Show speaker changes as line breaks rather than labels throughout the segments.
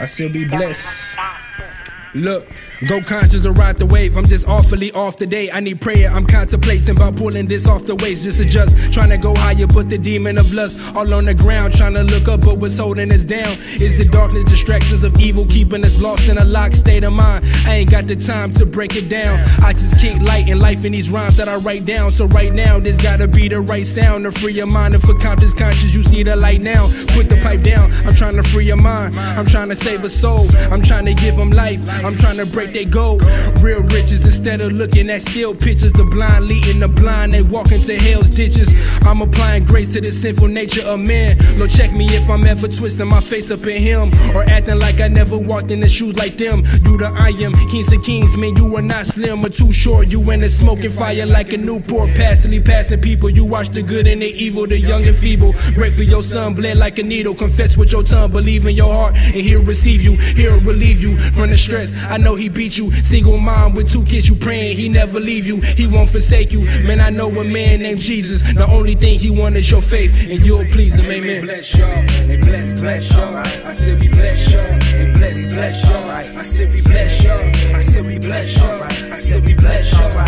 I still be blessed. Look, go conscious or ride the wave. I'm just awfully off today. I need prayer. I'm contemplating about pulling this off the waist. Just adjust. Trying to go higher, put the demon of lust all on the ground. Trying to look up, but what's holding us down is the darkness, distractions of evil, keeping us lost in a locked state of mind. I ain't got the time to break it down. I just kick light in life in these rhymes that I write down. So right now, this gotta be the right sound to free your mind. And for conscious conscious, you see the light now. Put the pipe down. I'm trying to free your mind. I'm trying to save a soul. I'm trying to give them life. I'm trying to break their gold. Real riches instead of looking at still pictures. The blind leading the blind, they walk into hell's ditches. I'm applying grace to the sinful nature of man. Lord, check me if I'm ever twisting my face up in him or acting like I never walked in the shoes like them. You the I am, kings of kings, man. You are not slim or too short. You in the smoking fire like a Newport, passively passing people. You watch the good and the evil, the young and feeble. Pray for your son, bled like a needle. Confess with your tongue, believe in your heart, and he'll receive you. He'll relieve you from the stress. I know he beat you. Single mom with two kids, you praying he never leave you. He won't forsake you. Man, I know a man named Jesus. The only thing he want is your faith, and you'll please him. Amen.
Bless y'all, and bless, bless y'all. I said we bless y'all, and bless, bless y'all. I said we bless y'all. I said we bless y'all. I said we bless y'all,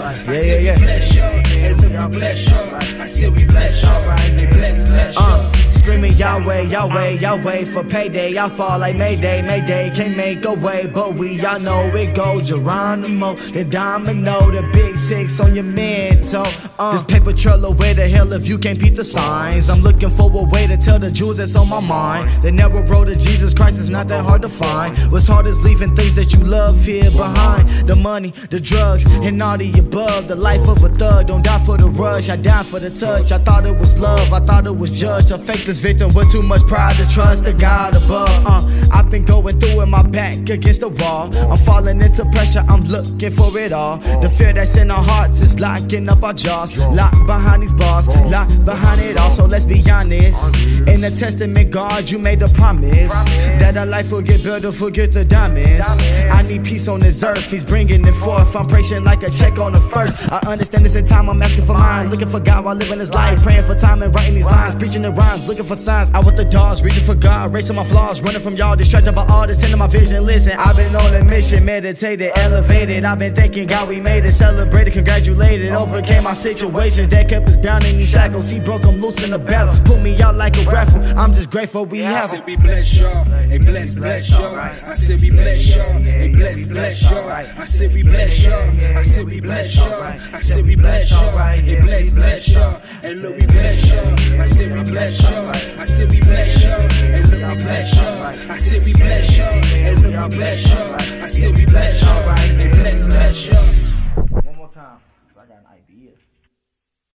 y'all. I said bless y'all, and look bless y'all. I said we bless y'all, and bless, bless y'all.
Uh, screaming Yahweh, Yahweh, Yahweh for payday. I fall like Mayday, Mayday. Can't make a way, but we all know it go. Geronimo, the domino, the big six on your mental. Uh, this paper trailer, where the hell if you can't beat the signs? I'm looking for a way to tell the Jews that's on my mind. The narrow road to Jesus Christ is not that hard to find. What's hard is leaving things that you love here behind. The money, the drugs, and all the above. The life of a thug, don't die for the rush. I die for the touch. I thought it was love, I thought it was judged. A faithless victim with too much pride to trust the God above. Uh, I've been going through it, my back against the wall. I'm falling into pressure, I'm looking for it all. The fear that's in our hearts is locking up our jaws. Locked behind these bars, locked behind it all. So let's be honest. In the testament, God, you made a promise that our life will get better, forget the diamonds. I need peace on this earth, He's bringing it forth. I'm praying like a check on the first. I understand this in time, I'm asking for mine. Looking for God while living this life. Praying for time and writing these lines. Preaching the rhymes, looking for signs. Out with the dogs, reaching for God. Racing my flaws, running from y'all. Distracted by all this into my vision. Listen, I've been on a mission, meditated, elevated. I've been thinking, God, we made it. Celebrated, congratulated. Overcame my situation that kept us bound in these shackles. He broke them loose in the battle. Put me out like a raffle. I'm just grateful we
I
have
said we bless y'all, and bless, bless y'all. I said we bless y'all, and bless, bless y'all. I said we bless y'all, I said we bless y'all. I said we bless y'all, and bless, bless y'all. And look we bless y'all. I said we bless y'all. I said we bless y'all, and look we bless y'all. I said we bless y'all, and look we bless y'all. I said we bless y'all, and bless, bless y'all.